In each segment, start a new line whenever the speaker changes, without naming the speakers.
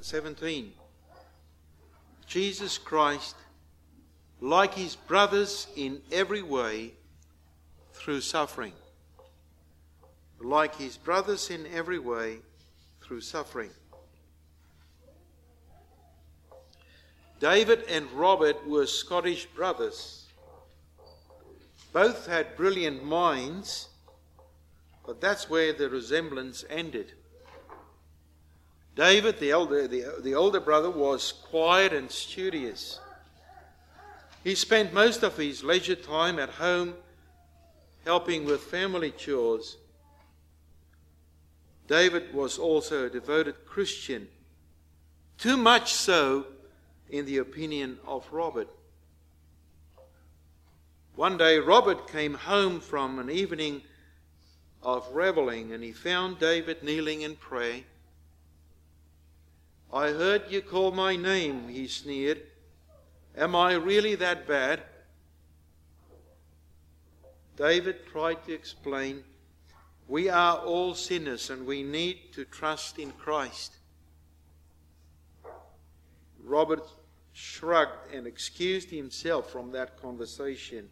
17. Jesus Christ, like his brothers in every way, through suffering. Like his brothers in every way, through suffering. David and Robert were Scottish brothers. Both had brilliant minds, but that's where the resemblance ended. David, the elder, the, the older brother, was quiet and studious. He spent most of his leisure time at home helping with family chores. David was also a devoted Christian, too much so in the opinion of Robert. One day, Robert came home from an evening of reveling and he found David kneeling in prayer. I heard you call my name, he sneered. Am I really that bad? David tried to explain we are all sinners and we need to trust in Christ. Robert shrugged and excused himself from that conversation.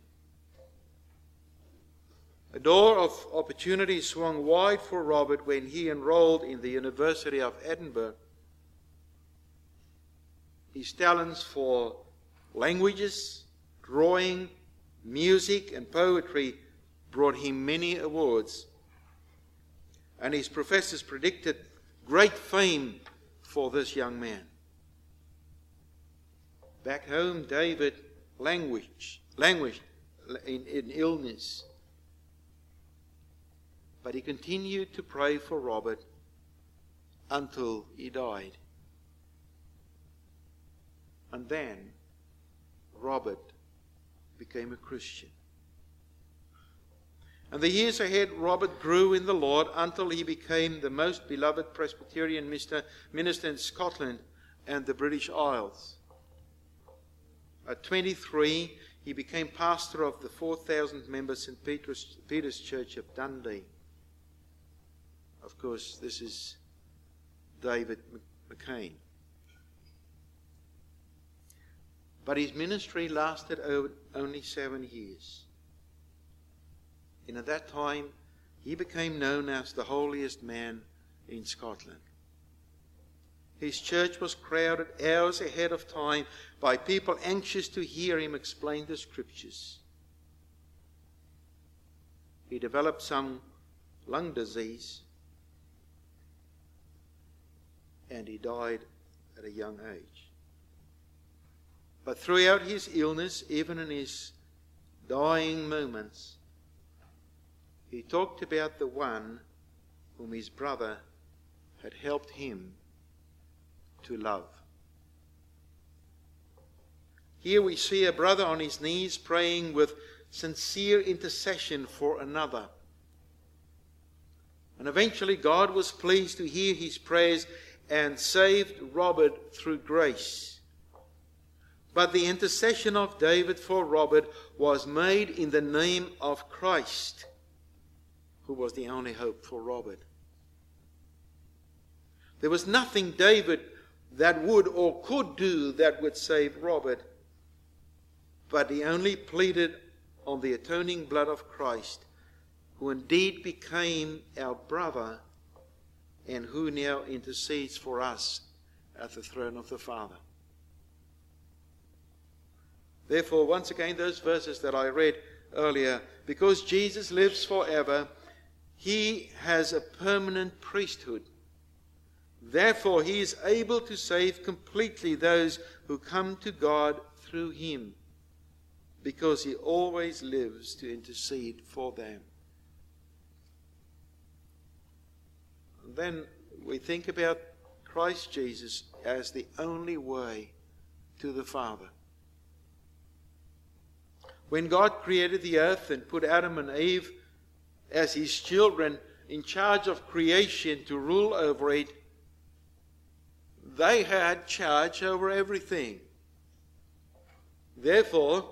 A door of opportunity swung wide for Robert when he enrolled in the University of Edinburgh. His talents for languages, drawing, music, and poetry brought him many awards. And his professors predicted great fame for this young man. Back home, David languished, languished in, in illness. But he continued to pray for Robert until he died. And then Robert became a Christian. And the years ahead, Robert grew in the Lord until he became the most beloved Presbyterian minister in Scotland and the British Isles. At 23, he became pastor of the 4,000 member St. Peter's, Peter's Church of Dundee. Of course, this is David McCheyne. But his ministry lasted only seven years. And at that time, he became known as the holiest man in Scotland. His church was crowded hours ahead of time by people anxious to hear him explain the scriptures. He developed some lung disease and he died at a young age. But throughout his illness, even in his dying moments, he talked about the one whom his brother had helped him to love. Here we see a brother on his knees praying with sincere intercession for another. And eventually, God was pleased to hear his prayers and saved Robert through grace. But the intercession of David for Robert was made in the name of Christ, who was the only hope for Robert. There was nothing David that would or could do that would save Robert, but he only pleaded on the atoning blood of Christ, who indeed became our brother and who now intercedes for us at the throne of the Father. Therefore, once again, those verses that I read earlier, because Jesus lives forever, he has a permanent priesthood. Therefore, he is able to save completely those who come to God through him, because he always lives to intercede for them. And then we think about Christ Jesus as the only way to the Father. When God created the earth and put Adam and Eve as his children in charge of creation to rule over it, they had charge over everything. Therefore,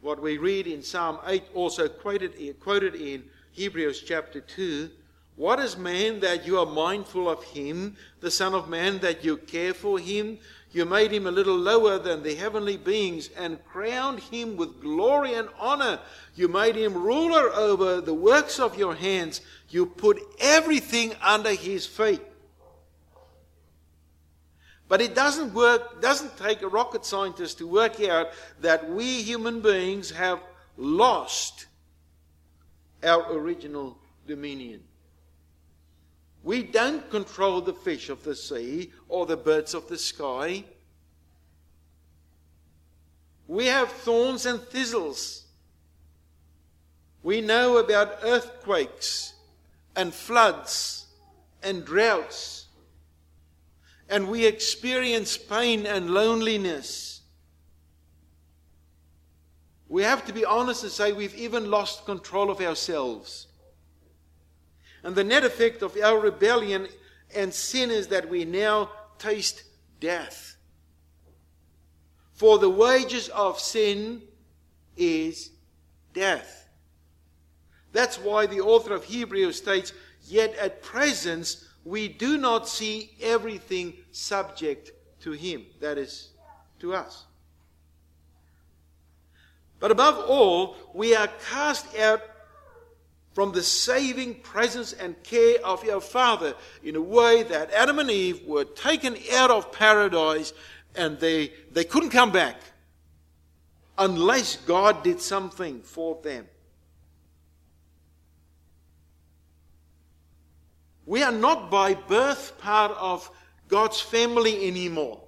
what we read in Psalm 8, also quoted in, quoted in Hebrews chapter 2, What is man that you are mindful of him, the Son of Man that you care for him? You made him a little lower than the heavenly beings and crowned him with glory and honor. You made him ruler over the works of your hands. You put everything under his feet. But it doesn't work, doesn't take a rocket scientist to work out that we human beings have lost our original dominion. We don't control the fish of the sea or the birds of the sky. We have thorns and thistles. We know about earthquakes and floods and droughts. And we experience pain and loneliness. We have to be honest and say we've even lost control of ourselves. And the net effect of our rebellion and sin is that we now taste death. For the wages of sin is death. That's why the author of Hebrews states, Yet at present we do not see everything subject to him, that is, to us. But above all, we are cast out from the saving presence and care of your Father in a way that Adam and Eve were taken out of paradise and they, they couldn't come back unless God did something for them. We are not by birth part of God's family anymore,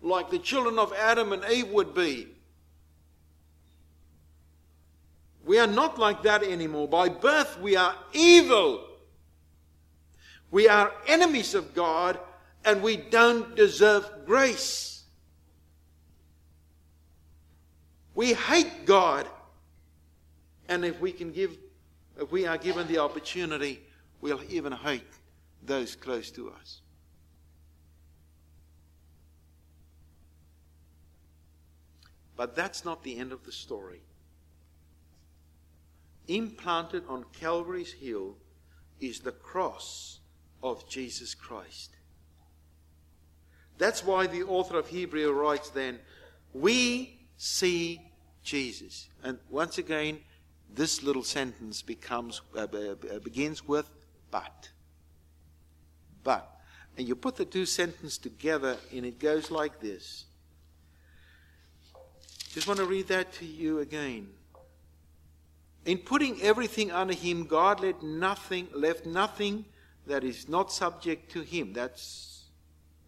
like the children of Adam and Eve would be. We are not like that anymore. By birth, we are evil. We are enemies of God and we don't deserve grace. We hate God. And if we can give, if we are given the opportunity, we'll even hate those close to us. But that's not the end of the story implanted on Calvary's hill is the cross of Jesus Christ. That's why the author of Hebrew writes then, We see Jesus. And once again, this little sentence becomes uh, uh begins with but. But. And you put the two sentences together and it goes like this. Just want to read that to you again. In putting everything under him, God let nothing, left nothing that is not subject to him. That's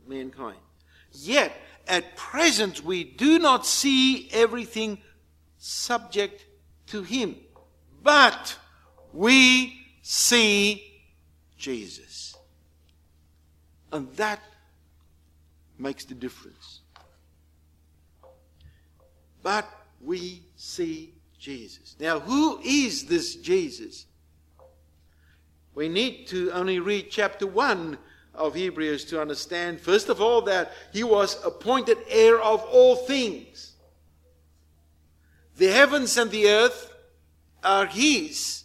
mankind. Yet, at present, we do not see everything subject to him. But we see Jesus. And that makes the difference. But we see Jesus. Now, who is this Jesus? We need to only read chapter 1 of Hebrews to understand, first of all, that he was appointed heir of all things. The heavens and the earth are his.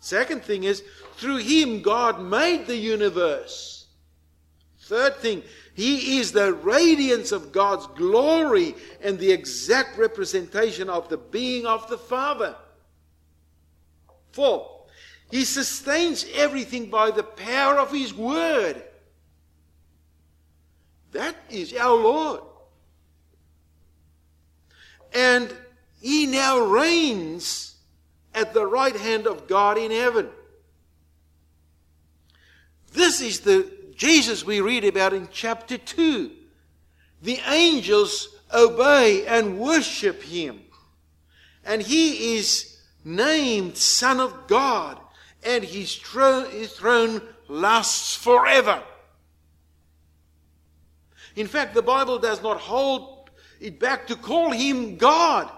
Second thing is, through him, God made the universe. Third thing, he is the radiance of God's glory and the exact representation of the being of the Father. Four, He sustains everything by the power of His Word. That is our Lord. And He now reigns at the right hand of God in heaven. This is the Jesus we read about in chapter 2. The angels obey and worship him. And he is named Son of God, and his throne, his throne lasts forever. In fact, the Bible does not hold it back to call him God.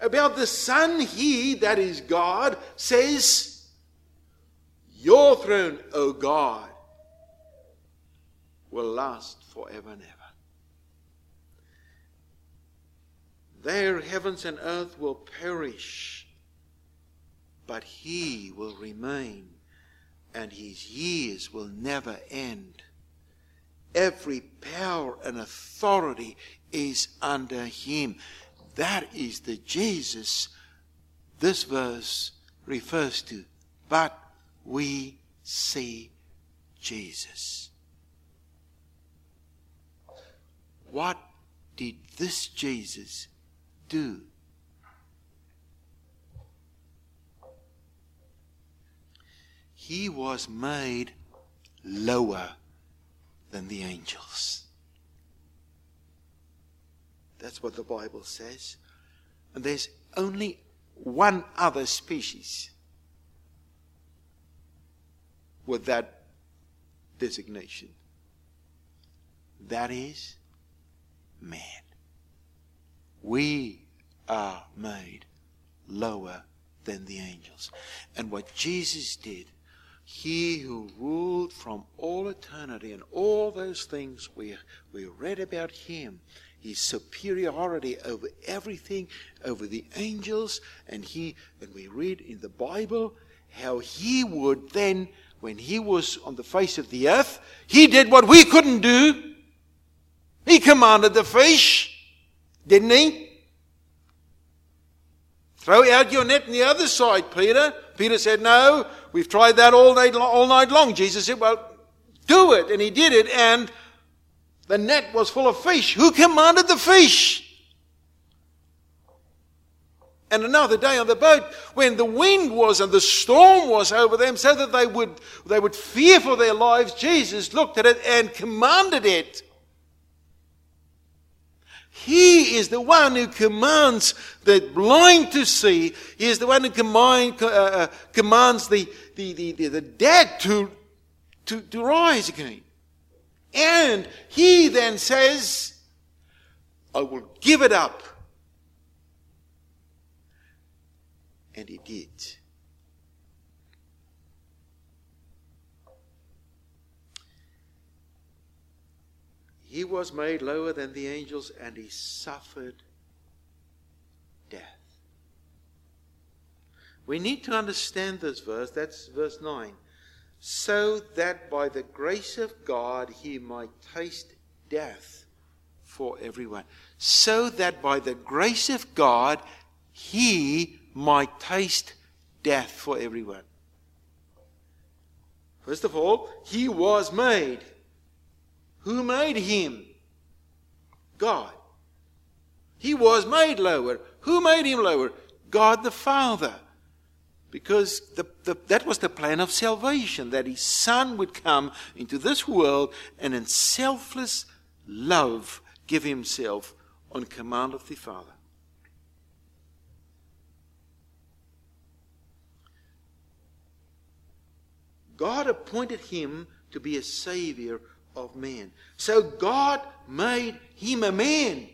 About the Son, he, that is God, says, Your throne, O God, will last forever and ever. There, heavens and earth will perish, but he will remain, and his years will never end. Every power and authority is under him. That is the Jesus this verse refers to. But we see Jesus. What did this Jesus do? He was made lower than the angels. That's what the Bible says. And there's only one other species with that designation. That is man. We are made lower than the angels. And what Jesus did, he who ruled from all eternity and all those things we, we read about him, his superiority over everything, over the angels, and he, and we read in the Bible how he would then, when he was on the face of the earth, he did what we couldn't do. He commanded the fish, didn't he? Throw out your net on the other side, Peter. Peter said, No, we've tried that all night, all night long. Jesus said, Well, do it. And he did it, and the net was full of fish. Who commanded the fish? And another day on the boat, when the wind was and the storm was over them, so that they would, they would fear for their lives, Jesus looked at it and commanded it. He is the one who commands the blind to see. He is the one who command, uh, uh, commands the, the, the, the, dead to, to, to rise again. And he then says, I will give it up. And he did. He was made lower than the angels and he suffered death. We need to understand this verse. That's verse 9 so that by the grace of God he might taste death for everyone. So that by the grace of God he might taste death for everyone. First of all, he was made. Who made him? God. He was made lower. Who made him lower? God the Father. Because the, the, that was the plan of salvation, that his son would come into this world and in selfless love give himself on command of the Father. God appointed him to be a savior of man. So God made him a man.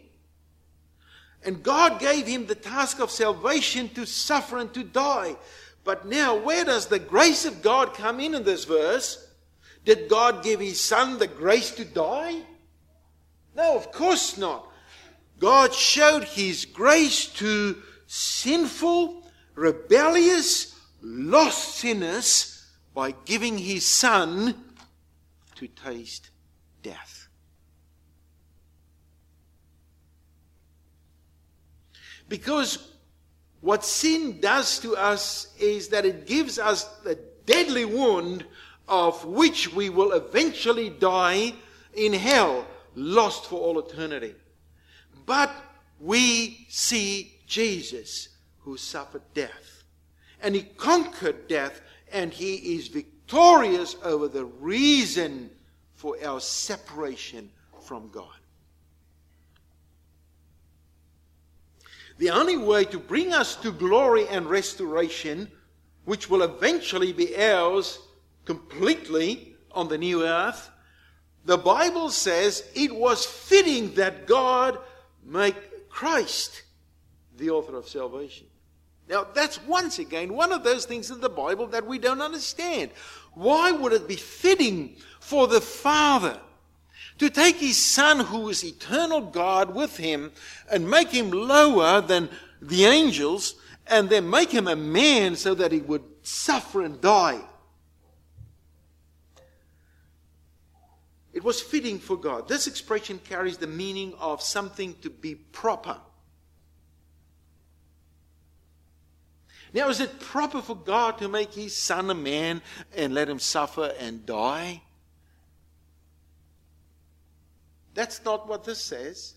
And God gave him the task of salvation to suffer and to die. But now, where does the grace of God come in in this verse? Did God give his son the grace to die? No, of course not. God showed his grace to sinful, rebellious, lost sinners by giving his son to taste death. Because what sin does to us is that it gives us the deadly wound of which we will eventually die in hell, lost for all eternity. But we see Jesus who suffered death. And he conquered death and he is victorious over the reason for our separation from God. The only way to bring us to glory and restoration, which will eventually be ours completely on the new earth, the Bible says it was fitting that God make Christ the author of salvation. Now, that's once again one of those things in the Bible that we don't understand. Why would it be fitting for the Father to take his son, who is eternal God, with him and make him lower than the angels and then make him a man so that he would suffer and die. It was fitting for God. This expression carries the meaning of something to be proper. Now, is it proper for God to make his son a man and let him suffer and die? That's not what this says.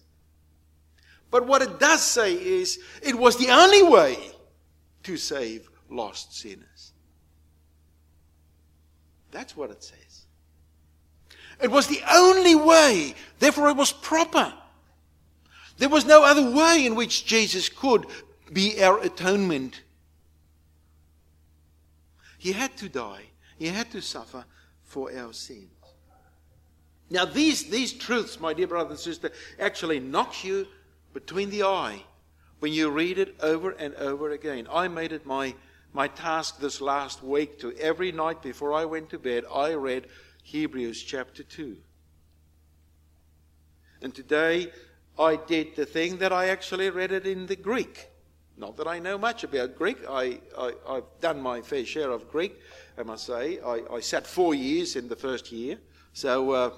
But what it does say is it was the only way to save lost sinners. That's what it says. It was the only way, therefore, it was proper. There was no other way in which Jesus could be our atonement. He had to die, he had to suffer for our sins. Now, these, these truths, my dear brother and sister, actually knock you between the eye when you read it over and over again. I made it my, my task this last week to every night before I went to bed, I read Hebrews chapter 2. And today I did the thing that I actually read it in the Greek. Not that I know much about Greek. I, I, have done my fair share of Greek, I must say. I, I sat four years in the first year. So, uh,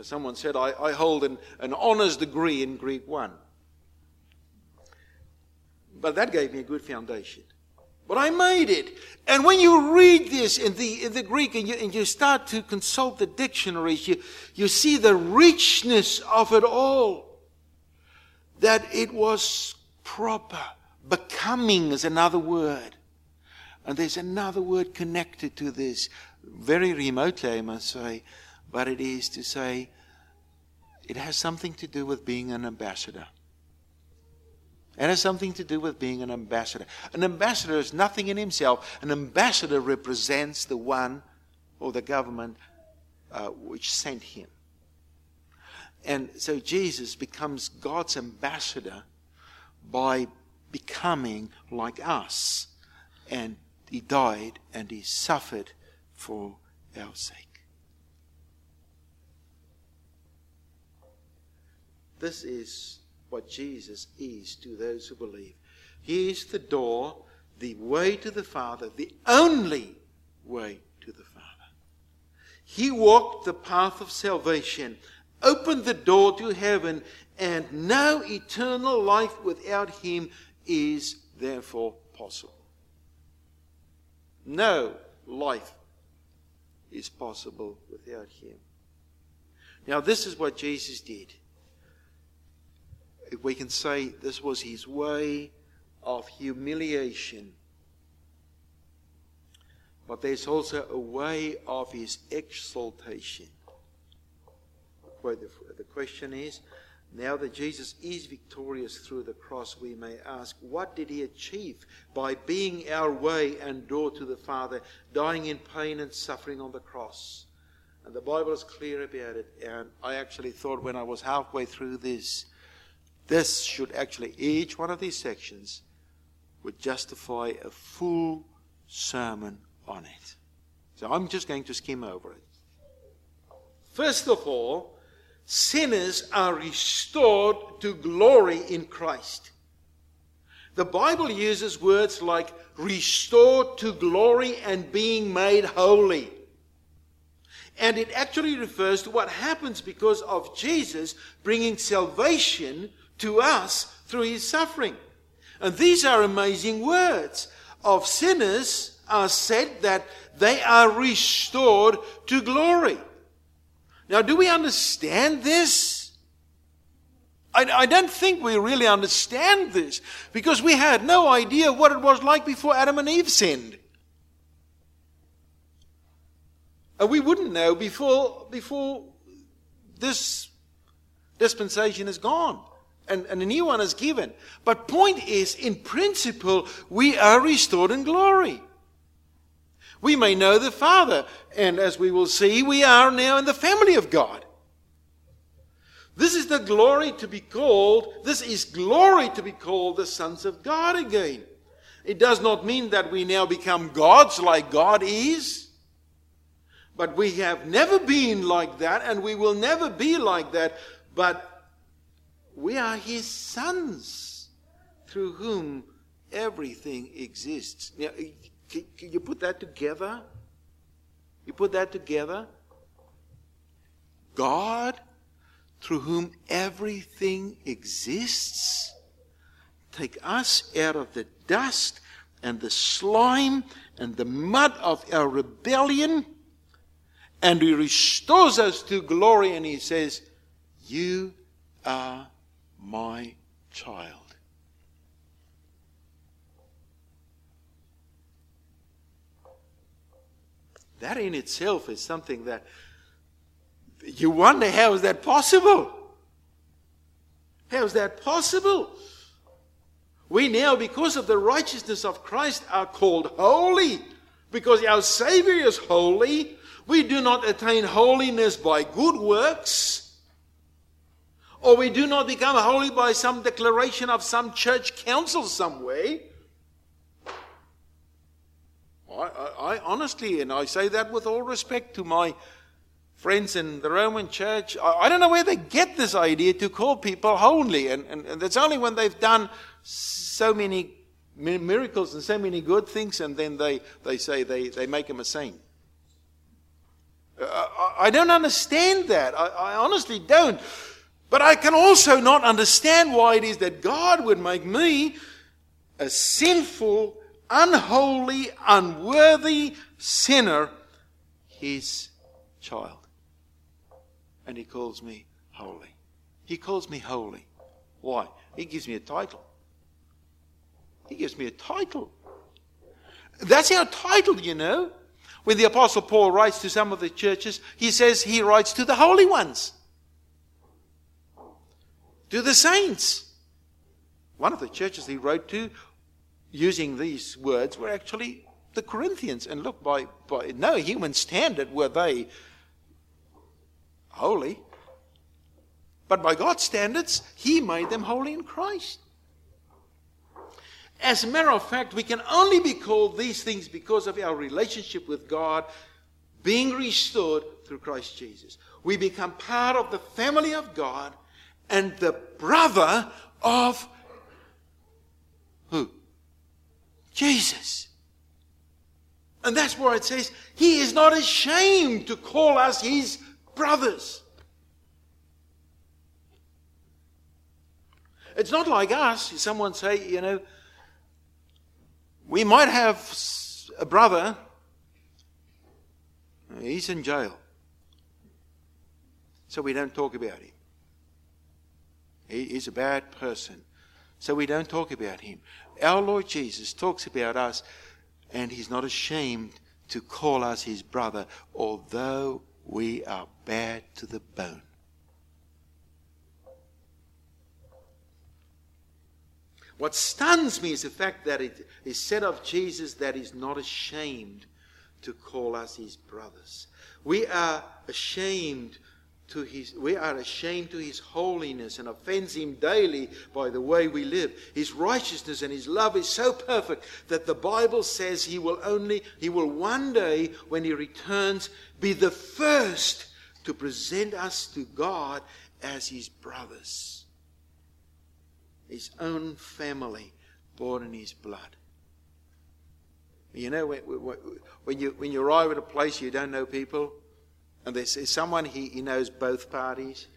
as someone said, I, I hold an, an honours degree in Greek 1. But that gave me a good foundation. But I made it. And when you read this in the, in the Greek and you, and you start to consult the dictionaries, you, you see the richness of it all. That it was proper. Becoming is another word. And there's another word connected to this, very remotely, I must say, but it is to say it has something to do with being an ambassador. It has something to do with being an ambassador. An ambassador is nothing in himself. An ambassador represents the one or the government uh, which sent him. And so Jesus becomes God's ambassador by becoming like us. And he died and he suffered for our sake. This is what Jesus is to those who believe. He is the door, the way to the Father, the only way to the Father. He walked the path of salvation, opened the door to heaven, and no eternal life without Him is therefore possible. No life is possible without Him. Now, this is what Jesus did we can say this was his way of humiliation. But there's also a way of his exaltation. Where the, the question is now that Jesus is victorious through the cross, we may ask, what did he achieve by being our way and door to the Father, dying in pain and suffering on the cross? And the Bible is clear about it. And I actually thought when I was halfway through this, this should actually, each one of these sections would justify a full sermon on it. So I'm just going to skim over it. First of all, sinners are restored to glory in Christ. The Bible uses words like restored to glory and being made holy. And it actually refers to what happens because of Jesus bringing salvation to us through his suffering. And these are amazing words. Of sinners are said that they are restored to glory. Now, do we understand this? I, I, don't think we really understand this because we had no idea what it was like before Adam and Eve sinned. And we wouldn't know before, before this dispensation is gone and, and a new one is given. But point is, in principle, we are restored in glory. We may know the Father, and as we will see, we are now in the family of God. This is the glory to be called, this is glory to be called the sons of God again. It does not mean that we now become gods like God is. But we have never been like that, and we will never be like that. But we are his sons through whom everything exists. Now, can, can you put that together? You put that together? God, through whom everything exists, take us out of the dust and the slime and the mud of our rebellion, and He restores us to glory, and He says, You are my child. That in itself is something that you wonder how is that possible? How is that possible? We now, because of the righteousness of Christ, are called holy. Because our Savior is holy. We do not attain holiness by good works. Or we do not become holy by some declaration of some church council somewhere. I, I, I, honestly, and I say that with all respect to my friends in the Roman church, I, don't know where they get this idea to call people holy. And, and, and it's only when they've done so many miracles and so many good things, and then they, they say they, they make them a saint. Uh, I, I don't understand that. I, I honestly don't. But I can also not understand why it is that God would make me a sinful unholy, unworthy sinner, his child. And he calls me holy. He calls me holy. Why? He gives me a title. He gives me a title. That's our title, you know. When the Apostle Paul writes to some of the churches, he says he writes to the holy ones, to the saints. One of the churches he wrote to using these words were actually the Corinthians. And look, by, by no human standard were they holy. But by God's standards, He made them holy in Christ. As a matter of fact, we can only be called these things because of our relationship with God being restored through Christ Jesus. We become part of the family of God and the brother of who? Jesus. And that's why it says he is not ashamed to call us his brothers. It's not like us. Someone say, you know, we might have a brother, he's in jail. So we don't talk about him. He is a bad person. So we don't talk about him. Our Lord Jesus talks about us, and he's not ashamed to call us his brother, although we are bad to the bone. What stuns me is the fact that it is said of Jesus that he's not ashamed to call us his brothers. We are ashamed to his, we are ashamed to his holiness and offends him daily by the way we live. His righteousness and his love is so perfect that the Bible says he will only, he will one day, when he returns, be the first to present us to God as his brothers. His own family born in his blood. You know, when, when, you, when you arrive at a place you don't know people, and there's someone he, he knows both parties.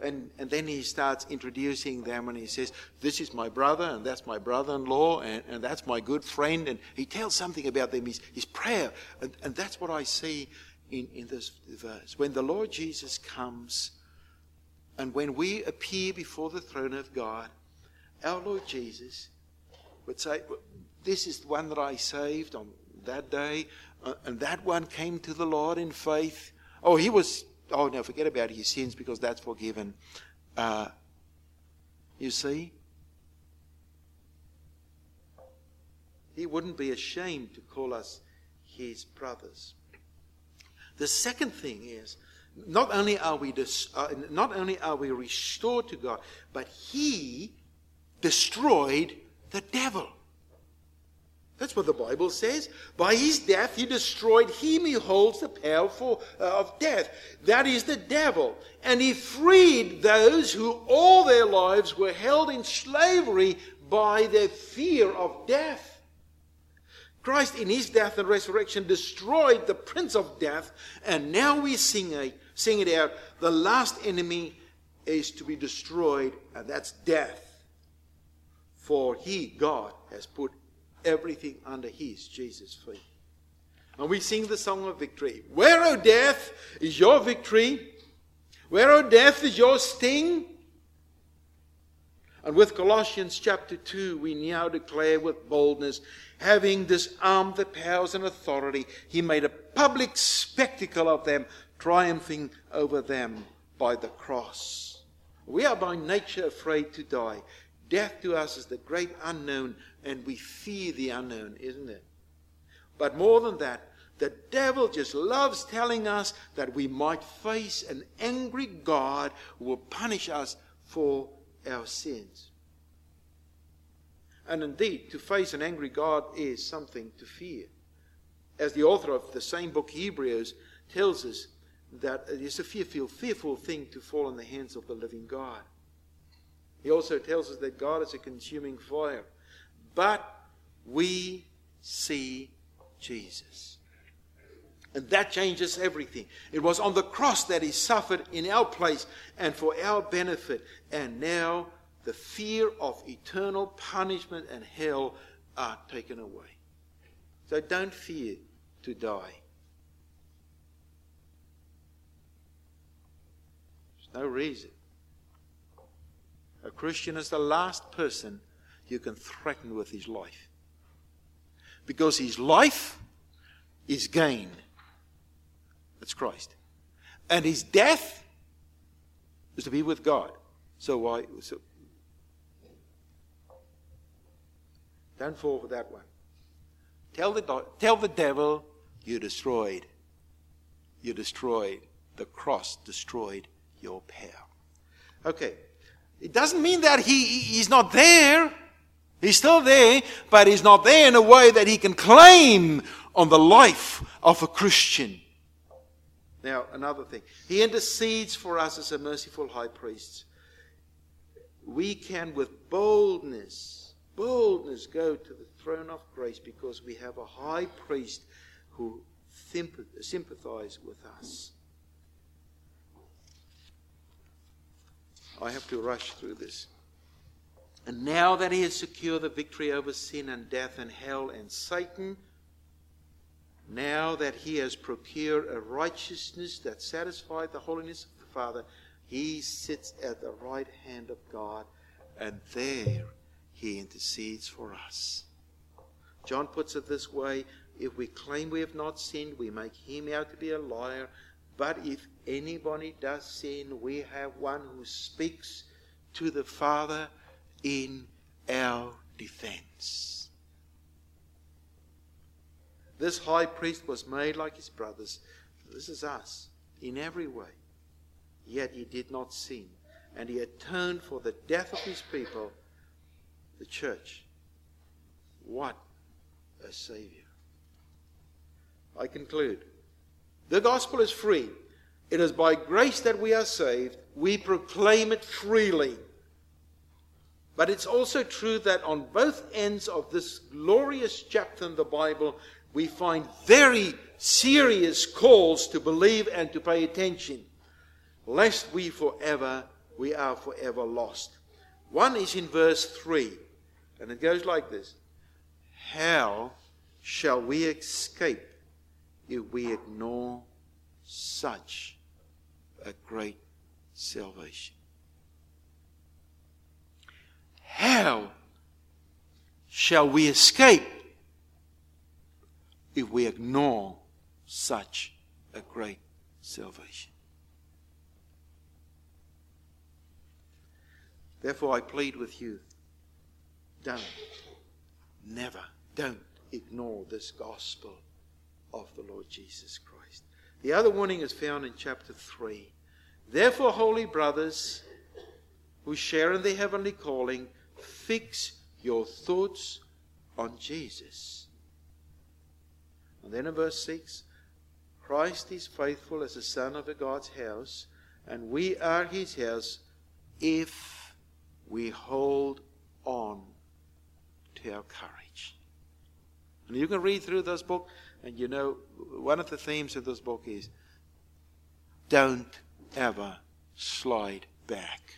And, and then he starts introducing them and he says, This is my brother, and that's my brother in law, and, and that's my good friend. And he tells something about them, his, his prayer. And, and that's what I see in, in this verse. When the Lord Jesus comes, and when we appear before the throne of God, our Lord Jesus would say, This is the one that I saved on that day, uh, and that one came to the Lord in faith Oh, he was, oh no, forget about his sins because that's forgiven. Uh, you see? He wouldn't be ashamed to call us his brothers. The second thing is, not only are we dis- uh, not only are we restored to God, but He destroyed the devil. That's what the Bible says. By his death, he destroyed him who holds the power for, uh, of death. That is the devil. And he freed those who all their lives were held in slavery by their fear of death. Christ, in his death and resurrection, destroyed the prince of death, and now we sing, a, sing it out. The last enemy is to be destroyed, and that's death. For he, God, has put everything under his, Jesus' feet. And we sing the song of victory. Where, O death, is your victory? Where, O death, is your sting? And with Colossians chapter 2, we now declare with boldness, having disarmed the powers and authority, he made a public spectacle of them, triumphing over them by the cross. We are by nature afraid to die. Death to us is the great unknown, and we fear the unknown, isn't it? But more than that, the devil just loves telling us that we might face an angry God who will punish us for our sins. And indeed, to face an angry God is something to fear. As the author of the same book, Hebrews, tells us that it is a fearful, fearful thing to fall in the hands of the living God. He also tells us that God is a consuming fire. But we see Jesus. And that changes everything. It was on the cross that he suffered in our place and for our benefit. And now the fear of eternal punishment and hell are taken away. So don't fear to die. There's no reason. Christian is the last person you can threaten with his life. Because his life is gain that's Christ. And his death is to be with God. So why? So, don't fall for that one. Tell the, tell the devil you destroyed. You destroyed. The cross destroyed your power. Okay. It doesn't mean that he, he's not there. He's still there, but he's not there in a way that he can claim on the life of a Christian. Now, another thing. He intercedes for us as a merciful high priest. We can, with boldness, boldness, go to the throne of grace because we have a high priest who sympathizes with us. I have to rush through this. And now that he has secured the victory over sin and death and hell and Satan, now that he has procured a righteousness that satisfies the holiness of the Father, he sits at the right hand of God, and there he intercedes for us. John puts it this way if we claim we have not sinned, we make him out to be a liar. But if anybody does sin, we have one who speaks to the Father in our defense. This high priest was made like his brothers. This is us in every way. Yet he did not sin. And he atoned for the death of his people, the church. What a Savior. I conclude. The gospel is free. It is by grace that we are saved. We proclaim it freely. But it's also true that on both ends of this glorious chapter in the Bible, we find very serious calls to believe and to pay attention, lest we forever we are forever lost. One is in verse 3, and it goes like this How shall we escape if we ignore such a great salvation? How shall we escape if we ignore such a great salvation. Therefore, I plead with you don't, never, don't ignore this gospel of the Lord Jesus Christ. The other warning is found in chapter 3. Therefore, holy brothers who share in the heavenly calling, fix your thoughts on Jesus and then in verse 6 Christ is faithful as the son of a God's house, and we are his house if we hold on to our courage. And you can read through this book, and you know one of the themes of this book is don't ever slide back.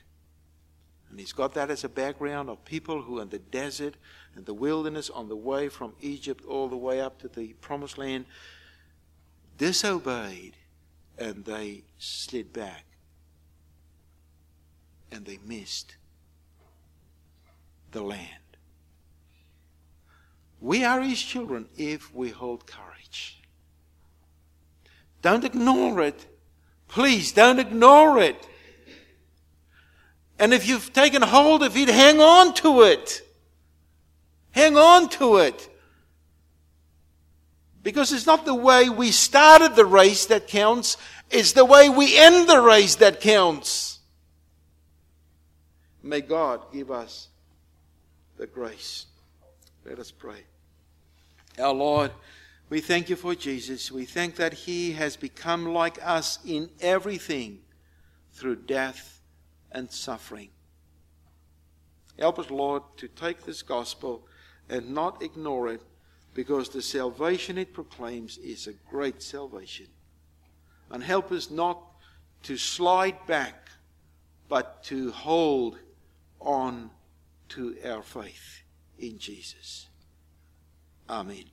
And he's got that as a background of people who in the desert and the wilderness on the way from Egypt all the way up to the promised land disobeyed and they slid back and they missed the land. We are his children if we hold courage. Don't ignore it. Please don't ignore it. And if you've taken hold of it, hang on to it. Hang on to it. Because it's not the way we started the race that counts, it's the way we end the race that counts. May God give us the grace. Let us pray. Our Lord, we thank you for Jesus. We thank that he has become like us in everything through death and suffering. Help us, Lord, to take this gospel and not ignore it because the salvation it proclaims is a great salvation. And help us not to slide back, but to hold on to our faith in Jesus. Amen.